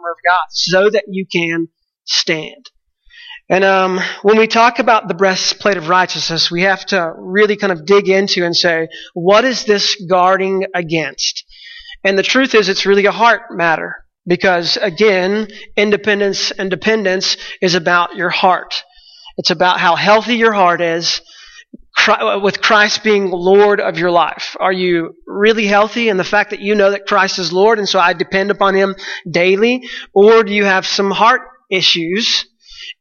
armor of God so that you can stand. And um, when we talk about the breastplate of righteousness, we have to really kind of dig into and say, what is this guarding against? And the truth is, it's really a heart matter. Because again, independence and dependence is about your heart. It's about how healthy your heart is Uh, with Christ being Lord of your life. Are you really healthy in the fact that you know that Christ is Lord and so I depend upon Him daily? Or do you have some heart issues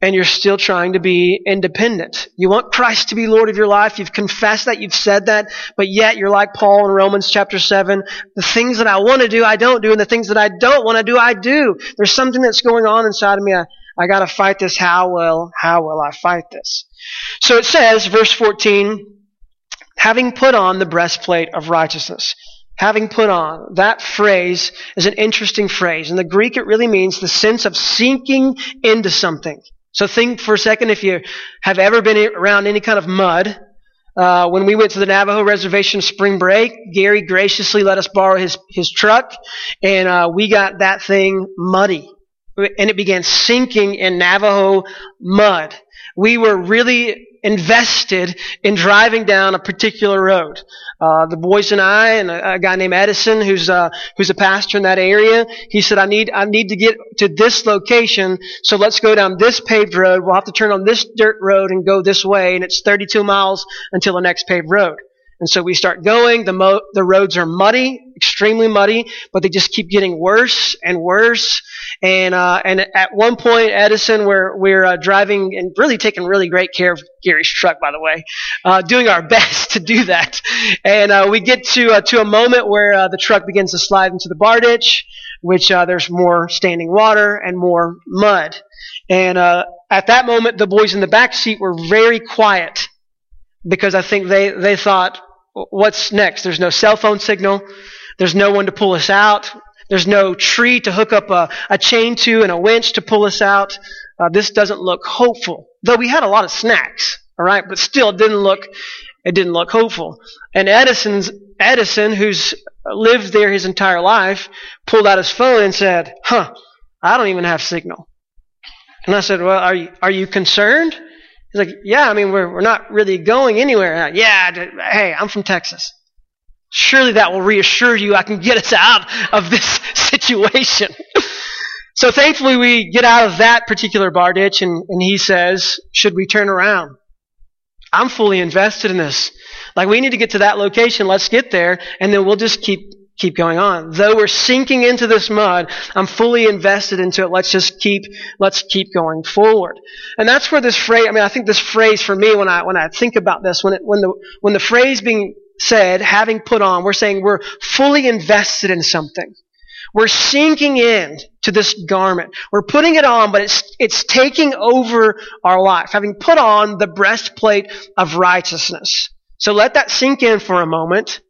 and you're still trying to be independent. You want Christ to be Lord of your life. You've confessed that. You've said that. But yet you're like Paul in Romans chapter 7. The things that I want to do, I don't do. And the things that I don't want to do, I do. There's something that's going on inside of me. I, I got to fight this. How will, how will I fight this? So it says, verse 14, having put on the breastplate of righteousness having put on. That phrase is an interesting phrase. In the Greek, it really means the sense of sinking into something. So think for a second if you have ever been around any kind of mud. Uh, when we went to the Navajo reservation spring break, Gary graciously let us borrow his, his truck, and uh, we got that thing muddy. And it began sinking in Navajo mud. We were really invested in driving down a particular road. Uh, the boys and I, and a, a guy named Edison, who's uh, who's a pastor in that area, he said, "I need I need to get to this location, so let's go down this paved road. We'll have to turn on this dirt road and go this way, and it's 32 miles until the next paved road." And so we start going. The mo- the roads are muddy, extremely muddy, but they just keep getting worse and worse. And uh, and at one point, Edison, we're we're uh, driving and really taking really great care of Gary's truck, by the way, uh, doing our best to do that. And uh, we get to uh, to a moment where uh, the truck begins to slide into the bar ditch, which there's more standing water and more mud. And at that moment, the boys in the back seat were very quiet because I think they they thought, what's next? There's no cell phone signal. There's no one to pull us out. There's no tree to hook up a, a chain to and a winch to pull us out. Uh, this doesn't look hopeful. Though we had a lot of snacks, all right, but still it didn't look it didn't look hopeful. And Edison's Edison, who's lived there his entire life, pulled out his phone and said, "Huh, I don't even have signal." And I said, "Well, are you are you concerned?" He's like, "Yeah, I mean, we're we're not really going anywhere." yeah, hey, I'm from Texas. Surely that will reassure you I can get us out of this situation. so thankfully we get out of that particular bar ditch and, and he says, should we turn around? I'm fully invested in this. Like we need to get to that location. Let's get there and then we'll just keep keep going on. Though we're sinking into this mud, I'm fully invested into it. Let's just keep, let's keep going forward. And that's where this phrase, I mean, I think this phrase for me, when I, when I think about this, when it, when the, when the phrase being said, having put on, we're saying we're fully invested in something. We're sinking in to this garment. We're putting it on, but it's, it's taking over our life. Having put on the breastplate of righteousness. So let that sink in for a moment.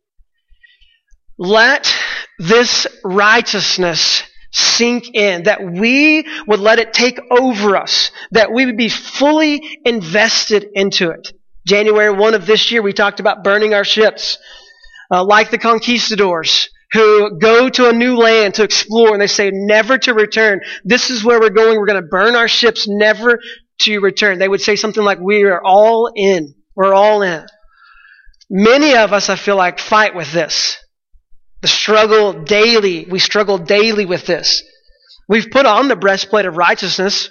Let this righteousness sink in, that we would let it take over us, that we would be fully invested into it. January 1 of this year, we talked about burning our ships, uh, like the conquistadors who go to a new land to explore and they say never to return. This is where we're going. We're going to burn our ships, never to return. They would say something like, we are all in. We're all in. Many of us, I feel like, fight with this. The struggle daily. We struggle daily with this. We've put on the breastplate of righteousness.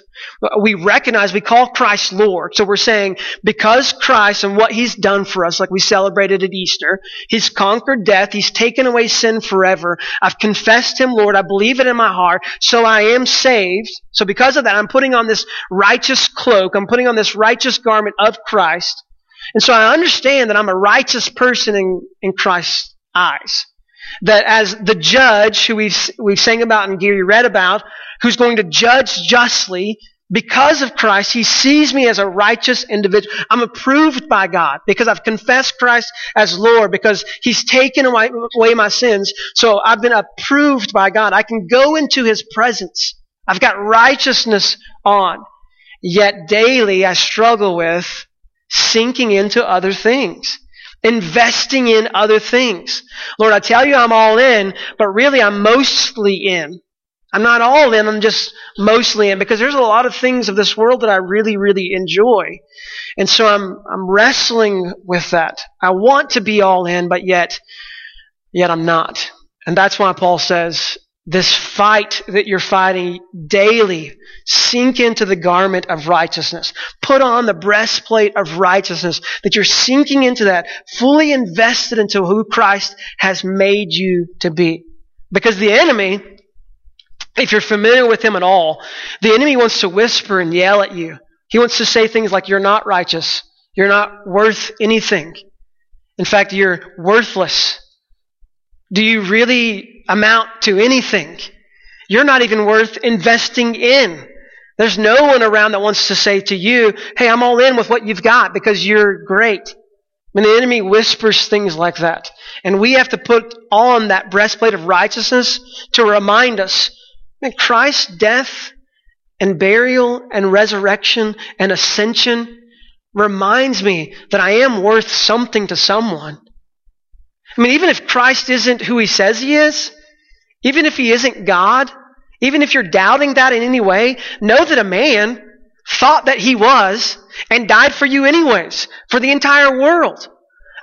We recognize, we call Christ Lord. So we're saying, because Christ and what He's done for us, like we celebrated at Easter, He's conquered death, He's taken away sin forever. I've confessed Him, Lord, I believe it in my heart, so I am saved. So because of that, I'm putting on this righteous cloak, I'm putting on this righteous garment of Christ. And so I understand that I'm a righteous person in, in Christ's eyes that as the judge who we've, we've sang about and Gary read about, who's going to judge justly, because of Christ, He sees me as a righteous individual. I'm approved by God because I've confessed Christ as Lord, because He's taken away, away my sins. So I've been approved by God. I can go into His presence. I've got righteousness on. Yet daily I struggle with sinking into other things investing in other things. Lord, I tell you I'm all in, but really I'm mostly in. I'm not all in, I'm just mostly in because there's a lot of things of this world that I really, really enjoy. And so I'm, I'm wrestling with that. I want to be all in, but yet, yet I'm not. And that's why Paul says, this fight that you're fighting daily, sink into the garment of righteousness. Put on the breastplate of righteousness, that you're sinking into that, fully invested into who Christ has made you to be. Because the enemy, if you're familiar with him at all, the enemy wants to whisper and yell at you. He wants to say things like, you're not righteous. You're not worth anything. In fact, you're worthless. Do you really amount to anything? You're not even worth investing in. There's no one around that wants to say to you, hey, I'm all in with what you've got because you're great. When the enemy whispers things like that. And we have to put on that breastplate of righteousness to remind us that Christ's death and burial and resurrection and ascension reminds me that I am worth something to someone. I mean, even if Christ isn't who he says he is, even if he isn't God, even if you're doubting that in any way, know that a man thought that he was and died for you anyways, for the entire world.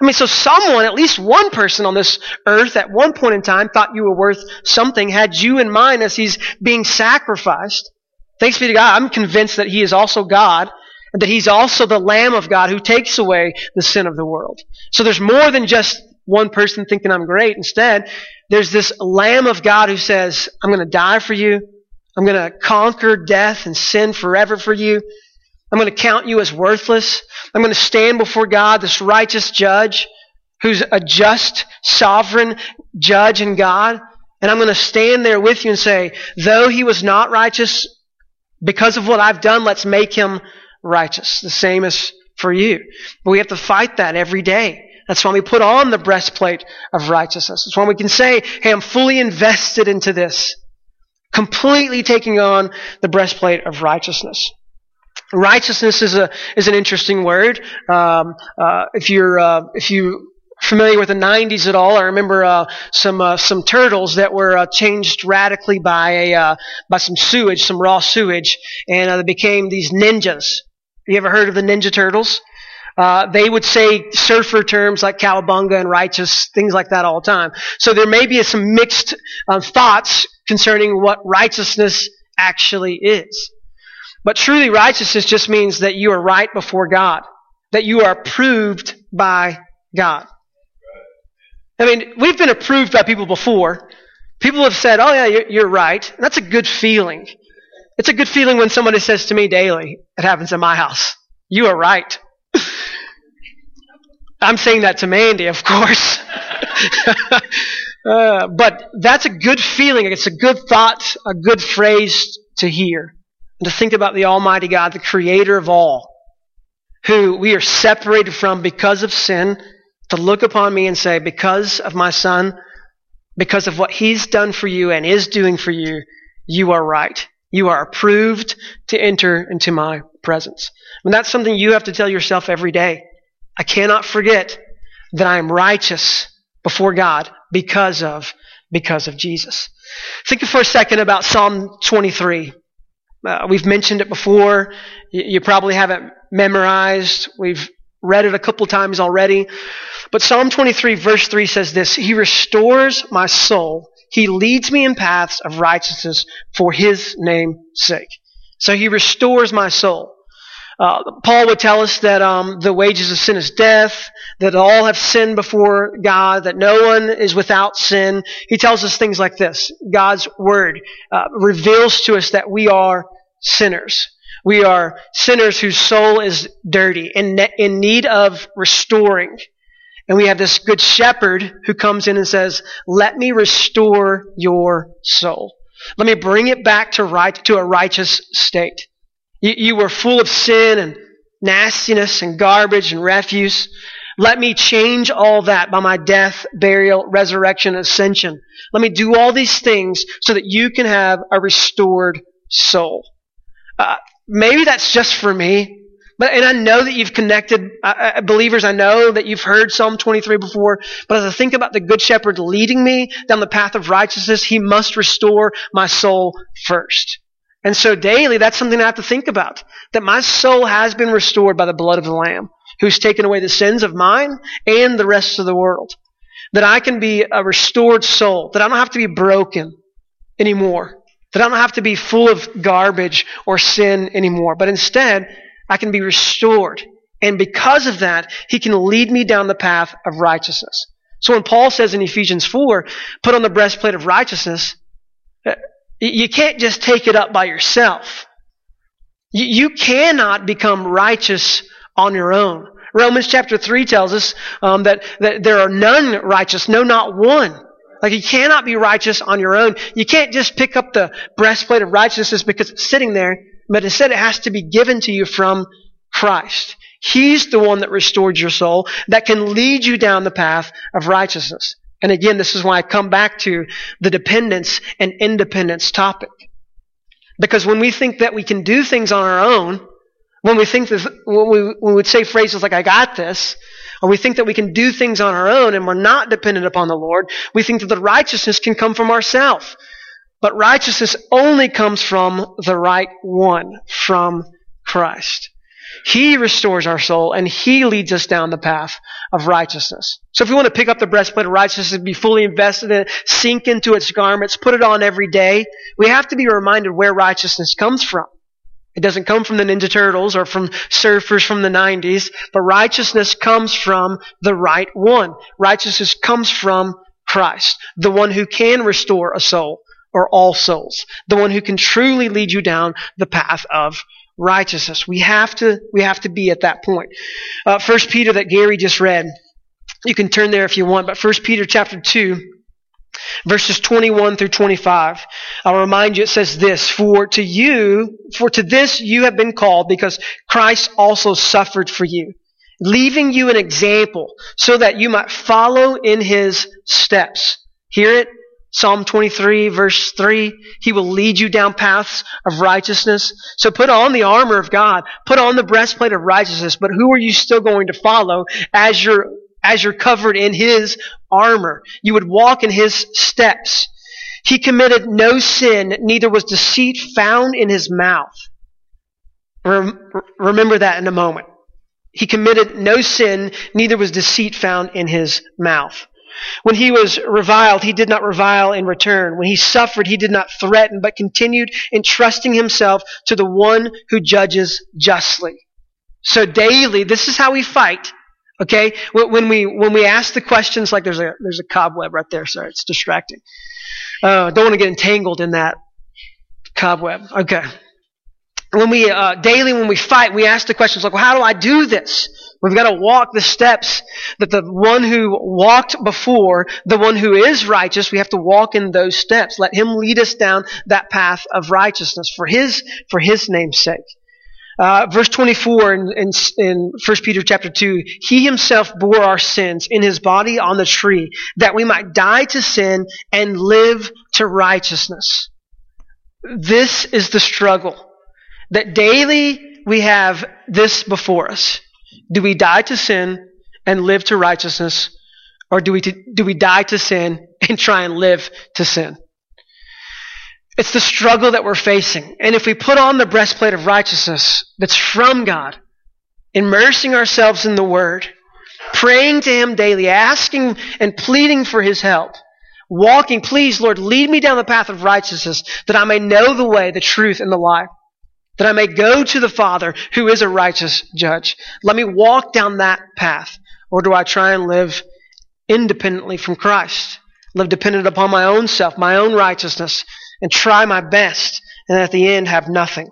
I mean, so someone, at least one person on this earth at one point in time thought you were worth something, had you in mind as he's being sacrificed. Thanks be to God, I'm convinced that he is also God and that he's also the Lamb of God who takes away the sin of the world. So there's more than just one person thinking I'm great. Instead, there's this Lamb of God who says, I'm going to die for you. I'm going to conquer death and sin forever for you. I'm going to count you as worthless. I'm going to stand before God, this righteous judge who's a just, sovereign judge and God. And I'm going to stand there with you and say, though he was not righteous, because of what I've done, let's make him righteous. The same as for you. But we have to fight that every day. That's why we put on the breastplate of righteousness. That's why we can say, hey, I'm fully invested into this. Completely taking on the breastplate of righteousness. Righteousness is a is an interesting word. Um, uh, if you're uh, if you familiar with the 90s at all, I remember uh, some uh, some turtles that were uh, changed radically by a uh, by some sewage, some raw sewage, and uh, they became these ninjas. You ever heard of the Ninja Turtles? Uh, they would say surfer terms like cowabunga and righteous, things like that all the time. So there may be some mixed um, thoughts concerning what righteousness actually is. But truly, righteousness just means that you are right before God, that you are approved by God. I mean, we've been approved by people before. People have said, oh, yeah, you're right. That's a good feeling. It's a good feeling when somebody says to me daily, it happens in my house, you are right. I'm saying that to Mandy, of course. uh, but that's a good feeling. It's a good thought, a good phrase to hear. And to think about the Almighty God, the creator of all, who we are separated from because of sin, to look upon me and say, because of my son, because of what he's done for you and is doing for you, you are right. You are approved to enter into my presence. And that's something you have to tell yourself every day. I cannot forget that I am righteous before God because of, because of Jesus. Think for a second about Psalm 23. Uh, we've mentioned it before. You, you probably haven't memorized. We've read it a couple times already. But Psalm 23 verse 3 says this, He restores my soul. He leads me in paths of righteousness for His name's sake. So He restores my soul. Uh, Paul would tell us that um, the wages of sin is death, that all have sinned before God, that no one is without sin. He tells us things like this. God's word uh, reveals to us that we are sinners. We are sinners whose soul is dirty, in, in need of restoring. And we have this good shepherd who comes in and says, let me restore your soul. Let me bring it back to right, to a righteous state. You, you were full of sin and nastiness and garbage and refuse. Let me change all that by my death, burial, resurrection, ascension. Let me do all these things so that you can have a restored soul. Uh, maybe that's just for me. But, and I know that you've connected, uh, uh, believers, I know that you've heard Psalm 23 before, but as I think about the Good Shepherd leading me down the path of righteousness, he must restore my soul first. And so daily, that's something I have to think about. That my soul has been restored by the blood of the Lamb, who's taken away the sins of mine and the rest of the world. That I can be a restored soul, that I don't have to be broken anymore, that I don't have to be full of garbage or sin anymore, but instead, I can be restored. And because of that, he can lead me down the path of righteousness. So when Paul says in Ephesians 4, put on the breastplate of righteousness, you can't just take it up by yourself. You cannot become righteous on your own. Romans chapter 3 tells us um, that, that there are none righteous, no, not one. Like you cannot be righteous on your own. You can't just pick up the breastplate of righteousness because it's sitting there but instead it has to be given to you from Christ. He's the one that restored your soul, that can lead you down the path of righteousness. And again, this is why I come back to the dependence and independence topic. Because when we think that we can do things on our own, when we think that, when we, we would say phrases like, I got this, or we think that we can do things on our own and we're not dependent upon the Lord, we think that the righteousness can come from ourselves. But righteousness only comes from the right one, from Christ. He restores our soul and He leads us down the path of righteousness. So if we want to pick up the breastplate of righteousness and be fully invested in it, sink into its garments, put it on every day, we have to be reminded where righteousness comes from. It doesn't come from the Ninja Turtles or from surfers from the 90s, but righteousness comes from the right one. Righteousness comes from Christ, the one who can restore a soul or all souls, the one who can truly lead you down the path of righteousness. We have to, we have to be at that point. Uh, First Peter that Gary just read, you can turn there if you want, but First Peter chapter 2, verses 21 through 25. I'll remind you, it says this, for to you, for to this you have been called because Christ also suffered for you, leaving you an example so that you might follow in his steps. Hear it? Psalm 23 verse 3, He will lead you down paths of righteousness. So put on the armor of God. Put on the breastplate of righteousness. But who are you still going to follow as you're, as you're covered in His armor? You would walk in His steps. He committed no sin, neither was deceit found in His mouth. Remember that in a moment. He committed no sin, neither was deceit found in His mouth. When he was reviled, he did not revile in return. When he suffered, he did not threaten, but continued entrusting himself to the one who judges justly. So daily, this is how we fight. Okay? When we, when we ask the questions, like there's a, there's a cobweb right there, sorry, it's distracting. Uh, don't want to get entangled in that cobweb. Okay. When we, uh, daily, when we fight, we ask the questions like, well, how do I do this? We've got to walk the steps that the one who walked before, the one who is righteous, we have to walk in those steps. Let him lead us down that path of righteousness for his, for his name's sake. Uh, verse 24 in, in, in 1 Peter chapter 2, He himself bore our sins in his body on the tree, that we might die to sin and live to righteousness. This is the struggle. That daily we have this before us. Do we die to sin and live to righteousness? Or do we, do we die to sin and try and live to sin? It's the struggle that we're facing. And if we put on the breastplate of righteousness that's from God, immersing ourselves in the Word, praying to Him daily, asking and pleading for His help, walking, please, Lord, lead me down the path of righteousness that I may know the way, the truth, and the life that I may go to the Father who is a righteous judge. Let me walk down that path. Or do I try and live independently from Christ? Live dependent upon my own self, my own righteousness, and try my best, and at the end have nothing.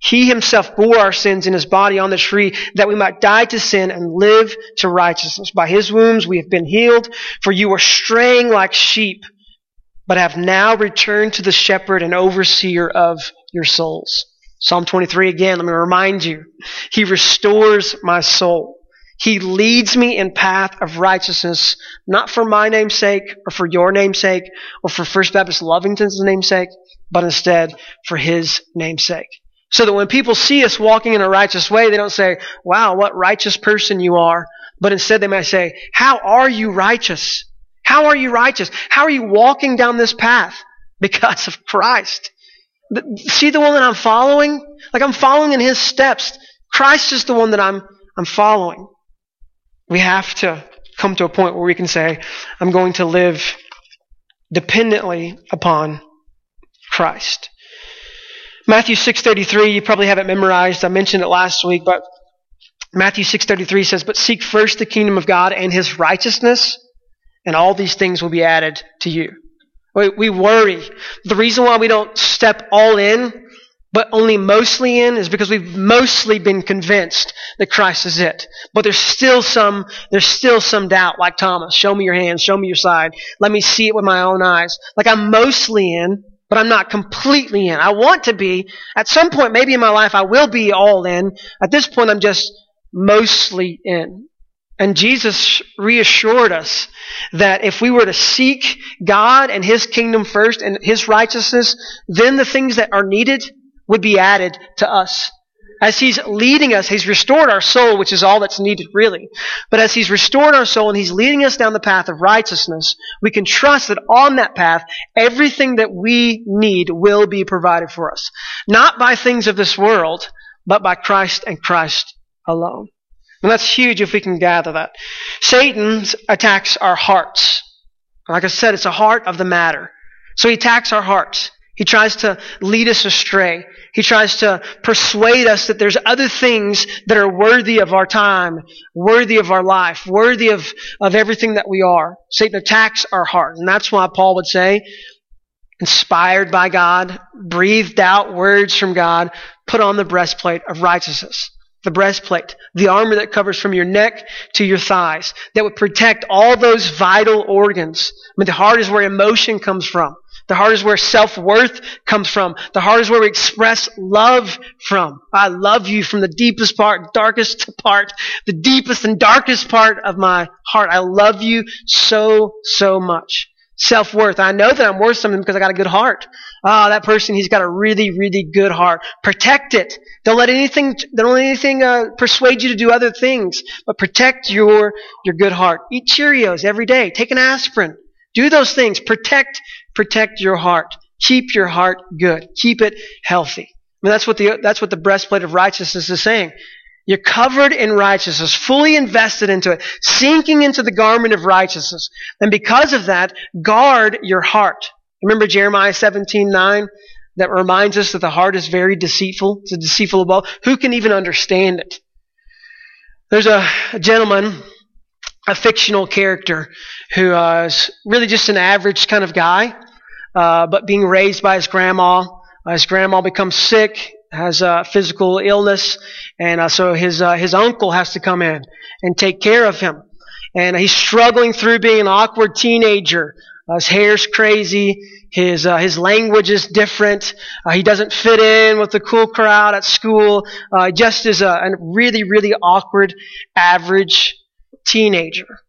He himself bore our sins in his body on the tree that we might die to sin and live to righteousness. By his wounds we have been healed, for you were straying like sheep, but have now returned to the shepherd and overseer of your souls. Psalm 23 again, let me remind you. He restores my soul. He leads me in path of righteousness, not for my name's sake, or for your name's sake, or for First Baptist Lovington's name's sake, but instead for his name's sake. So that when people see us walking in a righteous way, they don't say, wow, what righteous person you are. But instead they might say, how are you righteous? How are you righteous? How are you walking down this path? Because of Christ. See the one that I'm following? Like I'm following in his steps. Christ is the one that I'm, I'm following. We have to come to a point where we can say, I'm going to live dependently upon Christ. Matthew 6:33, you probably have it memorized. I mentioned it last week, but Matthew 6:33 says, "But seek first the kingdom of God and his righteousness, and all these things will be added to you." We, we worry. The reason why we don't step all in, but only mostly in, is because we've mostly been convinced that Christ is it. But there's still some, there's still some doubt, like Thomas. Show me your hands, show me your side. Let me see it with my own eyes. Like I'm mostly in, but I'm not completely in. I want to be. At some point, maybe in my life, I will be all in. At this point, I'm just mostly in. And Jesus reassured us that if we were to seek God and His kingdom first and His righteousness, then the things that are needed would be added to us. As He's leading us, He's restored our soul, which is all that's needed, really. But as He's restored our soul and He's leading us down the path of righteousness, we can trust that on that path, everything that we need will be provided for us. Not by things of this world, but by Christ and Christ alone. And that's huge if we can gather that. Satan attacks our hearts. Like I said, it's a heart of the matter. So he attacks our hearts. He tries to lead us astray. He tries to persuade us that there's other things that are worthy of our time, worthy of our life, worthy of, of everything that we are. Satan attacks our heart. And that's why Paul would say, inspired by God, breathed out words from God, put on the breastplate of righteousness the breastplate, the armor that covers from your neck to your thighs, that would protect all those vital organs. I mean, the heart is where emotion comes from. The heart is where self-worth comes from. The heart is where we express love from. I love you from the deepest part, darkest part, the deepest and darkest part of my heart. I love you so, so much self worth. I know that I'm worth something because I got a good heart. Ah, oh, that person, he's got a really, really good heart. Protect it. Don't let anything, don't let anything uh, persuade you to do other things, but protect your your good heart. Eat Cheerios every day. Take an aspirin. Do those things. Protect, protect your heart. Keep your heart good. Keep it healthy. I mean, that's what the that's what the breastplate of righteousness is saying. You're covered in righteousness, fully invested into it, sinking into the garment of righteousness. And because of that, guard your heart. Remember Jeremiah 17, 9? That reminds us that the heart is very deceitful. It's a deceitful above. Who can even understand it? There's a, a gentleman, a fictional character, who uh, is really just an average kind of guy, uh, but being raised by his grandma. Uh, his grandma becomes sick has a physical illness, and uh, so his uh, his uncle has to come in and take care of him. And he's struggling through being an awkward teenager. Uh, his hair's crazy. His uh, his language is different. Uh, he doesn't fit in with the cool crowd at school. Uh, just is a, a really really awkward average teenager.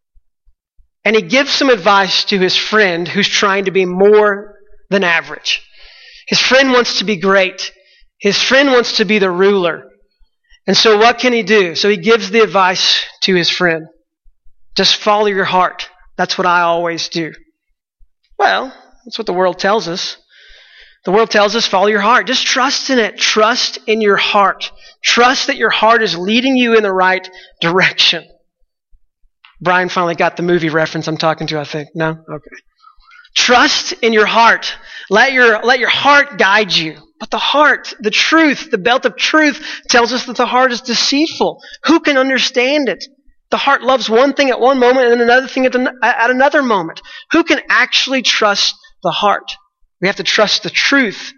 And he gives some advice to his friend who's trying to be more than average. His friend wants to be great. His friend wants to be the ruler. And so what can he do? So he gives the advice to his friend. Just follow your heart. That's what I always do. Well, that's what the world tells us. The world tells us follow your heart. Just trust in it. Trust in your heart. Trust that your heart is leading you in the right direction. Brian finally got the movie reference I'm talking to, I think. No? Okay. Trust in your heart. Let your, let your heart guide you. But the heart, the truth, the belt of truth tells us that the heart is deceitful. Who can understand it? The heart loves one thing at one moment and another thing at, the, at another moment. Who can actually trust the heart? We have to trust the truth.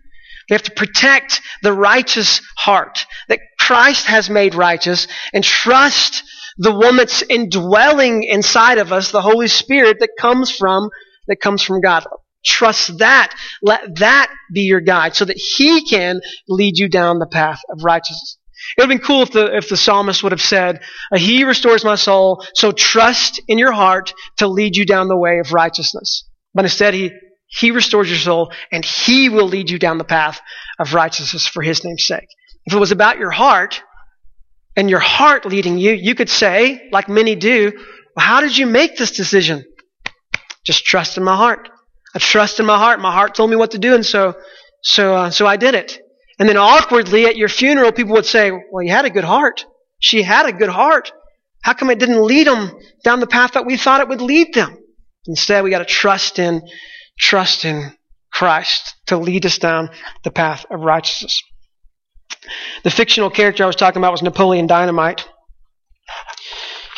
We have to protect the righteous heart that Christ has made righteous and trust the one that's indwelling inside of us, the Holy Spirit that comes from, that comes from God. Trust that. Let that be your guide so that He can lead you down the path of righteousness. It would have been cool if the, if the psalmist would have said, uh, He restores my soul, so trust in your heart to lead you down the way of righteousness. But instead, He, he restores your soul and He will lead you down the path of righteousness for His name's sake. if it was about your heart and your heart leading you, you could say, like many do, well, how did you make this decision? Just trust in my heart. I trust in my heart. My heart told me what to do, and so, so, uh, so I did it. And then awkwardly at your funeral, people would say, well, you had a good heart. She had a good heart. How come it didn't lead them down the path that we thought it would lead them? Instead, we got to trust in, trust in Christ to lead us down the path of righteousness. The fictional character I was talking about was Napoleon Dynamite.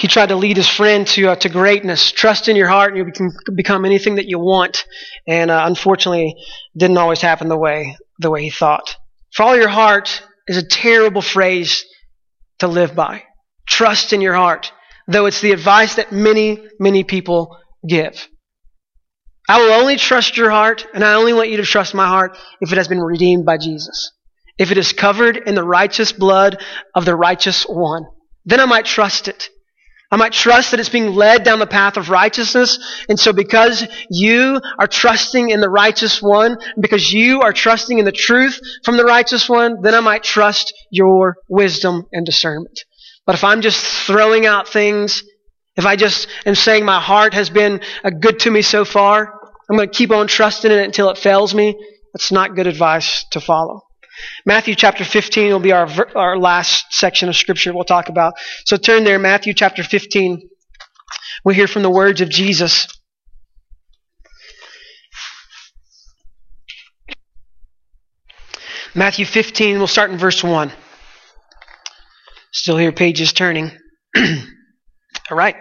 He tried to lead his friend to, uh, to greatness. Trust in your heart and you can become anything that you want. And uh, unfortunately, didn't always happen the way, the way he thought. Follow your heart is a terrible phrase to live by. Trust in your heart, though it's the advice that many, many people give. I will only trust your heart, and I only want you to trust my heart if it has been redeemed by Jesus. If it is covered in the righteous blood of the righteous one, then I might trust it. I might trust that it's being led down the path of righteousness. And so because you are trusting in the righteous one, because you are trusting in the truth from the righteous one, then I might trust your wisdom and discernment. But if I'm just throwing out things, if I just am saying my heart has been uh, good to me so far, I'm going to keep on trusting in it until it fails me, that's not good advice to follow. Matthew chapter 15 will be our, our last section of scripture we'll talk about. So turn there, Matthew chapter 15. We'll hear from the words of Jesus. Matthew 15, we'll start in verse 1. Still hear pages turning. All right.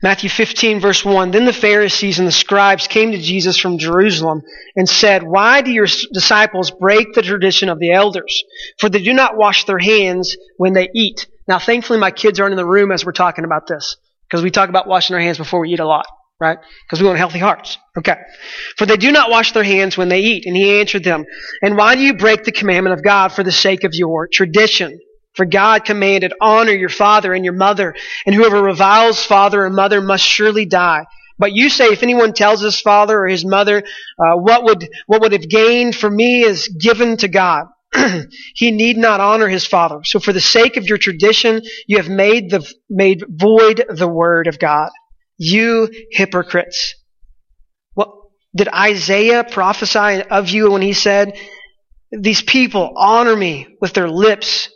Matthew 15, verse 1. Then the Pharisees and the scribes came to Jesus from Jerusalem and said, Why do your disciples break the tradition of the elders? For they do not wash their hands when they eat. Now, thankfully, my kids aren't in the room as we're talking about this, because we talk about washing our hands before we eat a lot, right? Because we want healthy hearts. Okay. For they do not wash their hands when they eat. And he answered them, And why do you break the commandment of God for the sake of your tradition? For God commanded, honor your father and your mother, and whoever reviles father or mother must surely die. But you say, if anyone tells his father or his mother, uh, what would what would have gained for me is given to God. he need not honor his father. So for the sake of your tradition, you have made the made void the word of God. You hypocrites. What did Isaiah prophesy of you when he said, "These people honor me with their lips,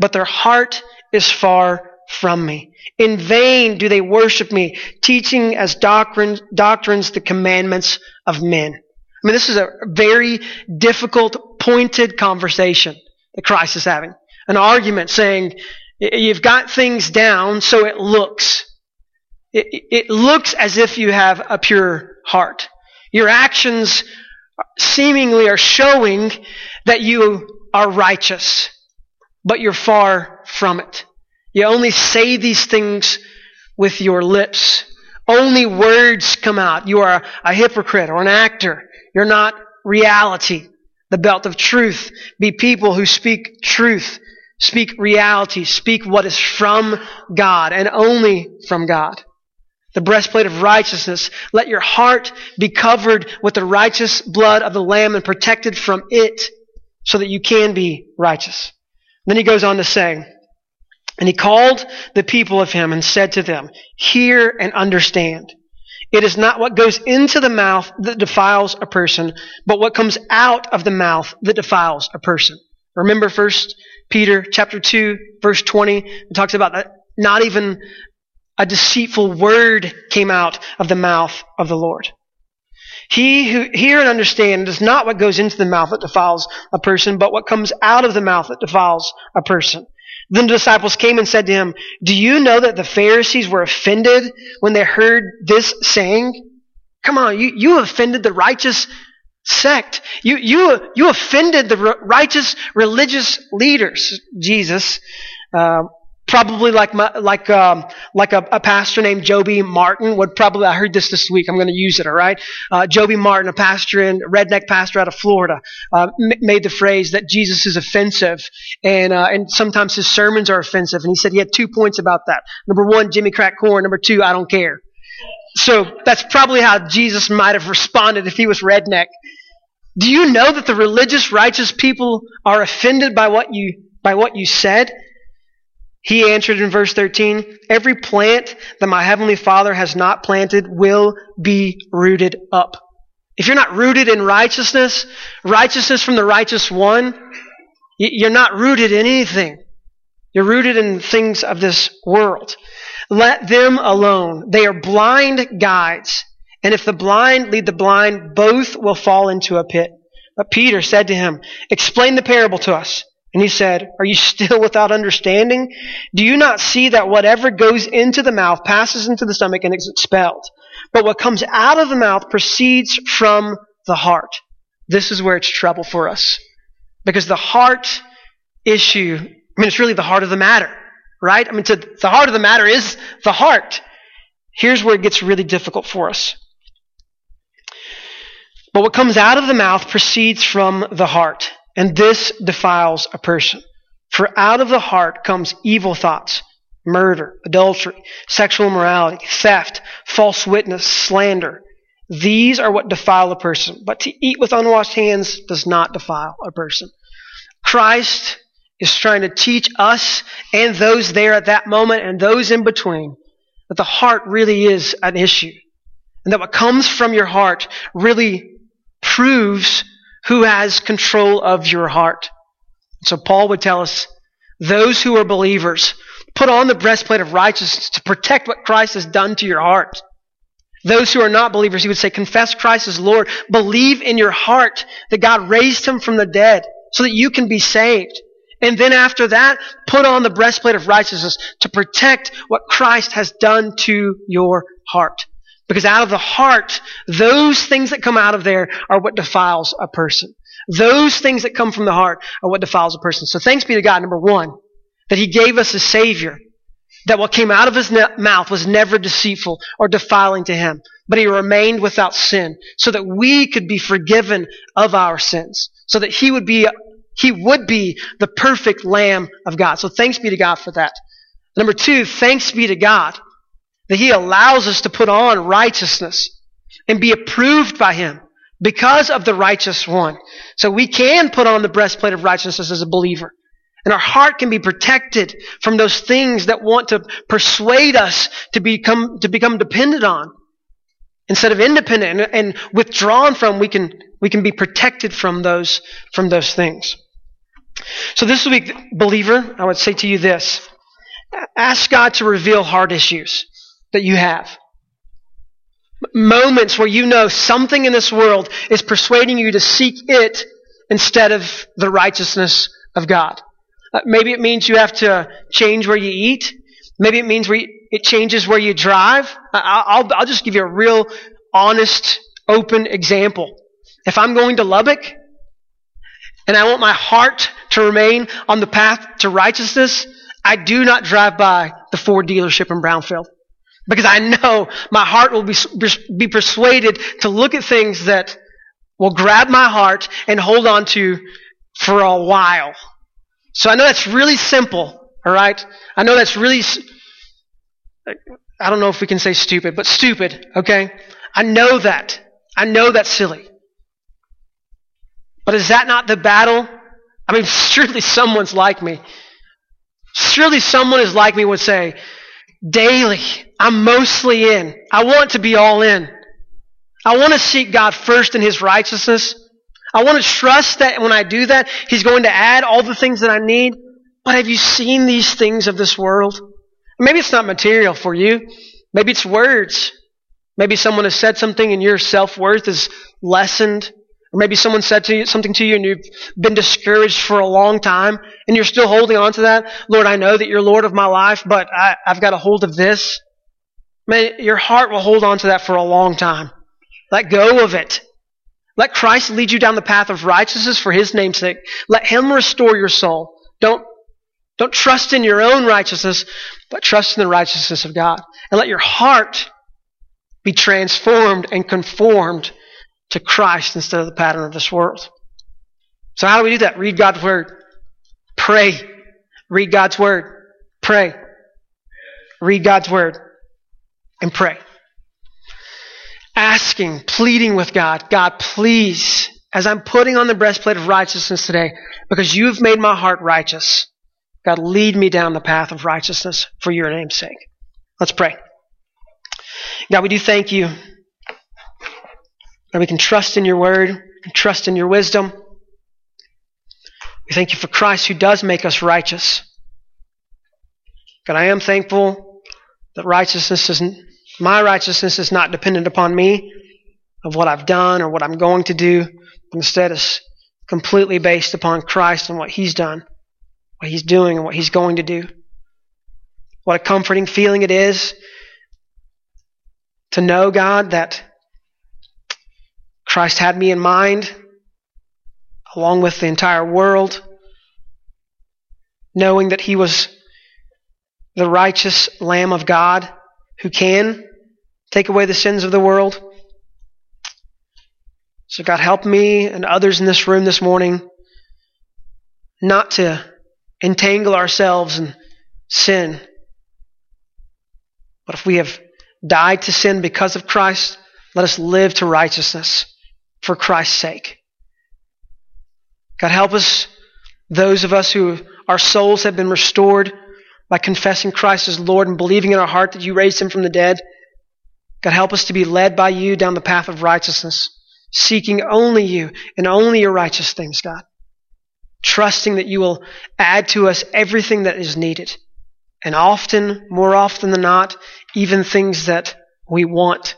but their heart is far from me. In vain do they worship me, teaching as doctrines, doctrines the commandments of men. I mean, this is a very difficult, pointed conversation that Christ is having. An argument saying, you've got things down so it looks. It, it looks as if you have a pure heart. Your actions seemingly are showing that you are righteous but you're far from it. You only say these things with your lips. Only words come out. You are a hypocrite or an actor. You're not reality. The belt of truth. Be people who speak truth, speak reality, speak what is from God and only from God. The breastplate of righteousness. Let your heart be covered with the righteous blood of the Lamb and protected from it so that you can be righteous. Then he goes on to say, And he called the people of him and said to them, Hear and understand. It is not what goes into the mouth that defiles a person, but what comes out of the mouth that defiles a person. Remember first Peter chapter 2 verse 20 it talks about that not even a deceitful word came out of the mouth of the Lord. He who hear and understand is not what goes into the mouth that defiles a person, but what comes out of the mouth that defiles a person. Then the disciples came and said to him, Do you know that the Pharisees were offended when they heard this saying? Come on, you, you offended the righteous sect. You, you, you offended the righteous religious leaders, Jesus. Uh, Probably like my, like um, like a, a, pastor named Joby Martin would probably. I heard this this week. I'm going to use it. All right. Uh, Joby Martin, a pastor in redneck pastor out of Florida, uh, m- made the phrase that Jesus is offensive, and uh, and sometimes his sermons are offensive. And he said he had two points about that. Number one, Jimmy crack corn. Number two, I don't care. So that's probably how Jesus might have responded if he was redneck. Do you know that the religious, righteous people are offended by what you by what you said? He answered in verse 13, Every plant that my heavenly Father has not planted will be rooted up. If you're not rooted in righteousness, righteousness from the righteous one, you're not rooted in anything. You're rooted in things of this world. Let them alone. They are blind guides. And if the blind lead the blind, both will fall into a pit. But Peter said to him, Explain the parable to us. And he said, Are you still without understanding? Do you not see that whatever goes into the mouth passes into the stomach and is expelled? But what comes out of the mouth proceeds from the heart. This is where it's trouble for us. Because the heart issue, I mean, it's really the heart of the matter, right? I mean, to, the heart of the matter is the heart. Here's where it gets really difficult for us. But what comes out of the mouth proceeds from the heart, and this defiles a person. For out of the heart comes evil thoughts, murder, adultery, sexual immorality, theft, false witness, slander. These are what defile a person. But to eat with unwashed hands does not defile a person. Christ is trying to teach us and those there at that moment and those in between that the heart really is an issue. And that what comes from your heart really proves who has control of your heart. So Paul would tell us, those who are believers, put on the breastplate of righteousness to protect what Christ has done to your heart. Those who are not believers, he would say, confess Christ as Lord. Believe in your heart that God raised him from the dead so that you can be saved. And then after that, put on the breastplate of righteousness to protect what Christ has done to your heart. Because out of the heart, those things that come out of there are what defiles a person. Those things that come from the heart are what defiles a person. So thanks be to God, number one, that He gave us a Savior, that what came out of His mouth was never deceitful or defiling to Him, but He remained without sin, so that we could be forgiven of our sins, so that He would be he would be the perfect Lamb of God. So thanks be to God for that. Number two, thanks be to God that He allows us to put on righteousness and be approved by Him because of the righteous one. So we can put on the breastplate of righteousness as a believer. And our heart can be protected from those things that want to persuade us to become, to become dependent on. Instead of independent and, and withdrawn from, we can, we can be protected from those, from those things. So this week, believer, I would say to you this. Ask God to reveal heart issues that you have. Moments where you know something in this world is persuading you to seek it instead of the righteousness of God. Uh, maybe it means you have to change where you eat. Maybe it means it changes where you drive. I'll just give you a real honest, open example. If I'm going to Lubbock and I want my heart to remain on the path to righteousness, I do not drive by the Ford dealership in Brownfield. Because I know my heart will be, be persuaded to look at things that will grab my heart and hold on to for a while. So I know that's really simple, alright? I know that's really, I don't know if we can say stupid, but stupid, okay? I know that. I know that's silly. But is that not the battle? I mean, surely someone's like me. Surely someone is like me would say, daily, I'm mostly in. I want to be all in. I want to seek God first in His righteousness. I want to trust that when I do that, He's going to add all the things that I need. But have you seen these things of this world? Maybe it's not material for you. Maybe it's words. Maybe someone has said something and your self worth is lessened. Or maybe someone said to you, something to you and you've been discouraged for a long time and you're still holding on to that. Lord, I know that you're Lord of my life, but I, have got a hold of this. Your heart will hold on to that for a long time. Let go of it. Let Christ lead you down the path of righteousness for His name's sake. Let Him restore your soul. Don't, don't trust in your own righteousness, but trust in the righteousness of God. And let your heart be transformed and conformed to Christ instead of the pattern of this world. So how do we do that? Read God's Word. Pray. Read God's Word. Pray. Read God's Word. And pray. Asking, pleading with God, God, please as I'm putting on the breastplate of righteousness today, because you've made my heart righteous, God, lead me down the path of righteousness for your name's sake. Let's pray. God, we do thank you that we can trust in your word, trust in your wisdom. We thank you for Christ who does make us righteous. God, I am thankful that righteousness isn't, my righteousness is not dependent upon me, of what I've done or what I'm going to do. Instead, it's completely based upon Christ and what He's done, what He's doing, and what He's going to do. What a comforting feeling it is to know, God, that Christ had me in mind, along with the entire world, knowing that He was the righteous Lamb of God who can take away the sins of the world. So, God, help me and others in this room this morning not to entangle ourselves in sin. But if we have died to sin because of Christ, let us live to righteousness for Christ's sake. God, help us, those of us who our souls have been restored by confessing Christ as Lord and believing in our heart that you raised him from the dead. God, help us to be led by you down the path of righteousness seeking only you and only your righteous things, God. Trusting that you will add to us everything that is needed. And often, more often than not, even things that we want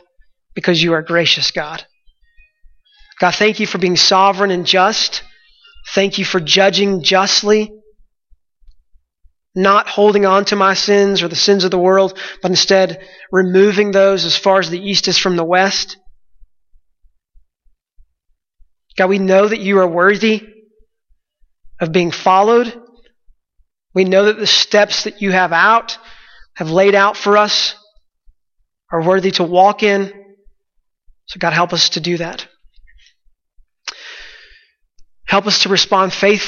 because you are gracious, God. God, thank you for being sovereign and just. Thank you for judging justly, not holding on to my sins or the sins of the world, but instead removing those as far as the east is from the west. God, we know that you are worthy of being followed. We know that the steps that you have out, have laid out for us, are worthy to walk in. So, God, help us to do that. Help us to respond faithfully.